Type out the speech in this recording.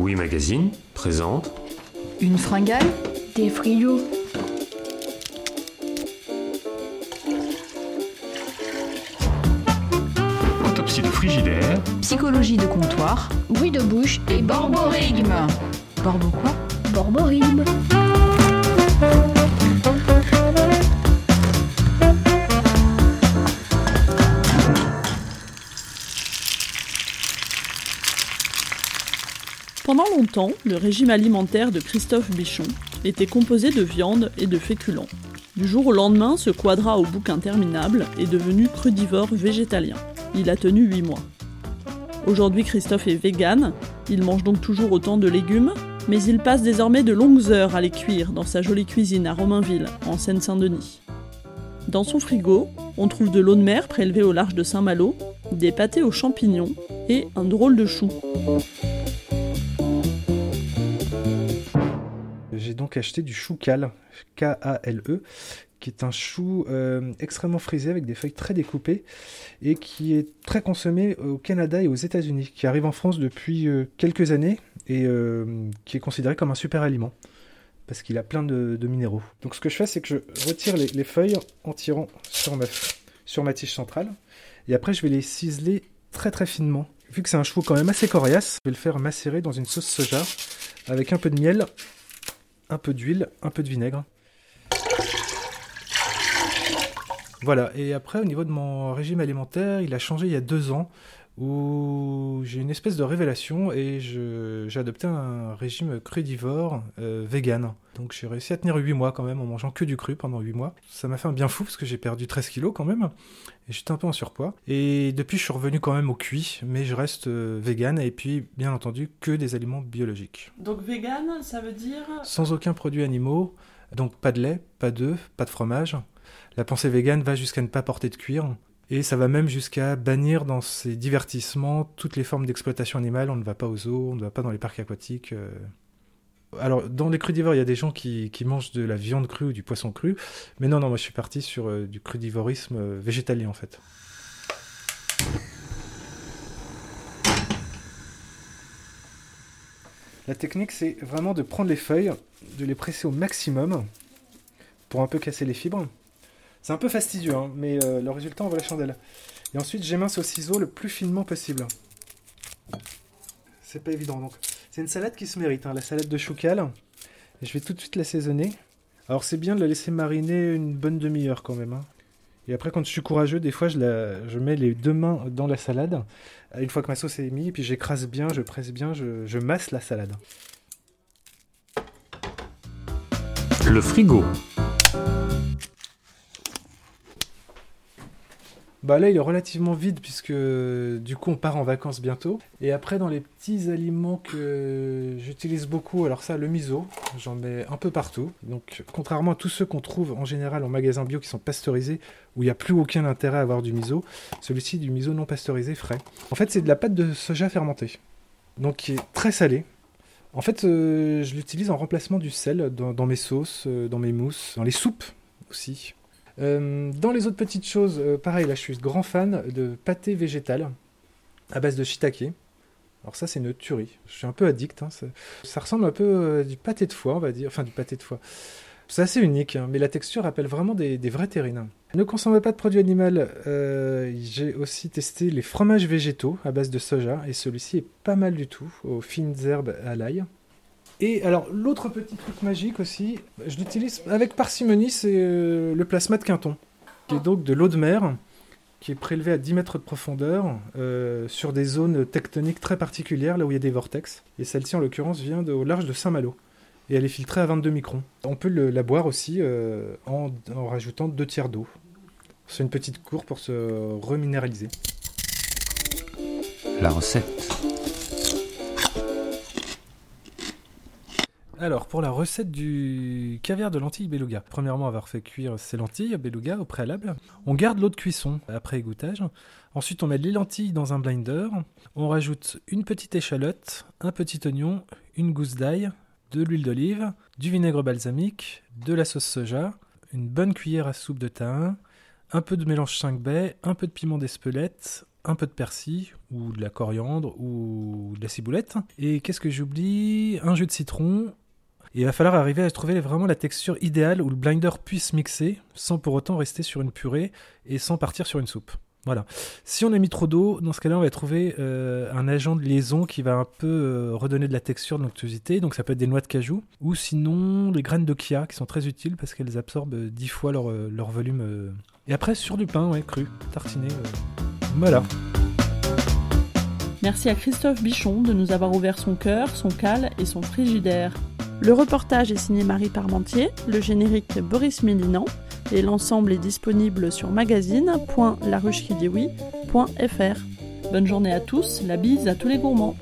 Oui Magazine présente. Une fringale Des friots. Autopsie de frigidaire, Psychologie de comptoir. Bruit de bouche et Borborigme Borbo quoi borborigme. Pendant longtemps, le régime alimentaire de Christophe Bichon était composé de viande et de féculents. Du jour au lendemain, ce quadra au bouc interminable est devenu crudivore végétalien. Il a tenu 8 mois. Aujourd'hui, Christophe est vegan, il mange donc toujours autant de légumes, mais il passe désormais de longues heures à les cuire dans sa jolie cuisine à Romainville, en Seine-Saint-Denis. Dans son frigo, on trouve de l'eau de mer prélevée au large de Saint-Malo, des pâtés aux champignons et un drôle de chou. Donc acheté du chou cal, K-A-L-E, qui est un chou euh, extrêmement frisé avec des feuilles très découpées et qui est très consommé au Canada et aux États-Unis, qui arrive en France depuis euh, quelques années et euh, qui est considéré comme un super aliment parce qu'il a plein de, minéraux. Donc ce que je fais, c'est que je retire les, les feuilles en tirant sur ma, sur ma tige centrale et après je vais les ciseler très très finement. Vu que c'est un chou quand même assez coriace, je vais le faire macérer dans une sauce soja avec un peu de miel, un peu d'huile, un peu de vinaigre. Voilà, et après au niveau de mon régime alimentaire, il a changé il y a deux ans où j'ai une espèce de révélation et je- j'ai adopté un régime crudivore euh, vegan. Donc j'ai réussi à tenir 8 mois quand même en mangeant que du cru pendant 8 mois. Ça m'a fait un bien fou parce que j'ai perdu 13 kilos quand même et j'étais un peu en surpoids. Et depuis je suis revenu quand même au cuit, mais je reste euh, vegan et puis bien entendu que des aliments biologiques. Donc vegan, ça veut dire Sans aucun produit animaux, donc pas de lait, pas d'œufs, pas de fromage. La pensée végane va jusqu'à ne pas porter de cuir. Et ça va même jusqu'à bannir dans ces divertissements toutes les formes d'exploitation animale. On ne va pas aux zoos, on ne va pas dans les parcs aquatiques. euh. Alors, dans les crudivores, il y a des gens qui, qui mangent de la viande crue ou du poisson cru. Mais non, non, moi je suis parti sur euh, du crudivorisme euh, végétalien en fait. La technique, c'est vraiment de prendre les feuilles, de les presser au maximum pour un peu casser les fibres. C'est un peu fastidieux, hein, mais euh, le résultat en vaut la chandelle. Et ensuite, j'émince au ciseau le plus finement possible. C'est pas évident, donc. C'est une salade qui se mérite, hein, la salade de choucal. Je vais tout de suite l'assaisonner. Alors, c'est bien de la laisser mariner une bonne demi-heure quand même. hein. Et après, quand je suis courageux, des fois, je, mets les deux mains dans la salade. Une fois que ma sauce est mise, puis j'écrase bien, je presse bien, je masse la salade. le frigo, Bah là, il est relativement vide puisque du coup, on part en vacances bientôt. Et après, dans les petits aliments que j'utilise beaucoup, alors ça, le miso, j'en mets un peu partout. Donc, contrairement à tous ceux qu'on trouve en général en magasin bio qui sont pasteurisés, où il n'y a plus aucun intérêt à avoir du miso, celui-ci du miso non pasteurisé frais. En fait, c'est de la pâte de soja fermentée, donc qui est très salée. En fait, euh, je l'utilise en remplacement du sel dans, mes sauces, euh, dans mes mousses, dans les soupes aussi. Euh, dans les autres petites choses, euh, pareil, là je suis grand fan de pâté végétal à base de shiitake. Alors ça c'est une tuerie, je suis un peu addict. hein, ça, ressemble un peu euh, du pâté de foie, on va dire, enfin du pâté de foie. C'est assez unique, hein, mais la texture rappelle vraiment des, vraies terrines. Ne consommez pas de produits animaux. J'ai aussi testé les fromages végétaux à base de soja, et celui-ci est pas mal du tout, aux fines herbes à l'ail. Et alors, l'autre petit truc magique aussi, je l'utilise avec parcimonie, c'est euh, le plasma de Quinton, qui est donc de l'eau de mer, qui est prélevée à 10 mètres de profondeur, euh, sur des zones tectoniques très particulières, là où il y a des vortex. Et celle-ci, en l'occurrence, vient au large de Saint-Malo. Et elle est filtrée à 22 microns. On peut la boire aussi euh, en, en rajoutant deux tiers d'eau. C'est une petite cour pour se reminéraliser. la recette, Alors, pour la recette du caviar de lentilles beluga. Premièrement, avoir fait cuire ces lentilles beluga au préalable. On garde l'eau de cuisson après égouttage. Ensuite, on met les lentilles dans un blinder. On rajoute une petite échalote, un petit oignon, une gousse d'ail, de l'huile d'olive, du vinaigre balsamique, de la sauce soja, une bonne cuillère à soupe de thym, un peu de mélange 5 baies, un peu de piment d'Espelette, un peu de persil ou de la coriandre ou de la ciboulette. Et qu'est-ce que j'oublie? Un jus de citron. Et il va falloir arriver à trouver vraiment la texture idéale où le blinder puisse mixer sans pour autant rester sur une purée et sans partir sur une soupe. Voilà. Si on a mis trop d'eau, dans ce cas-là, on va trouver euh, un agent de liaison qui va un peu euh, redonner de la texture, de l'onctuosité. Donc ça peut être des noix de cajou ou sinon les graines de chia qui sont très utiles parce qu'elles absorbent euh, 10 fois leur, euh, volume. euh. Et après sur du pain, ouais, cru, tartiné. euh. Voilà. Merci à Christophe Bichon de nous avoir ouvert son cœur, son cale et son frigidaire. Le reportage est signé Marie Parmentier, le générique Boris Mélinan, et l'ensemble est disponible sur magazine.laruchekidioui.fr. Bonne journée à tous, la bise à tous les gourmands.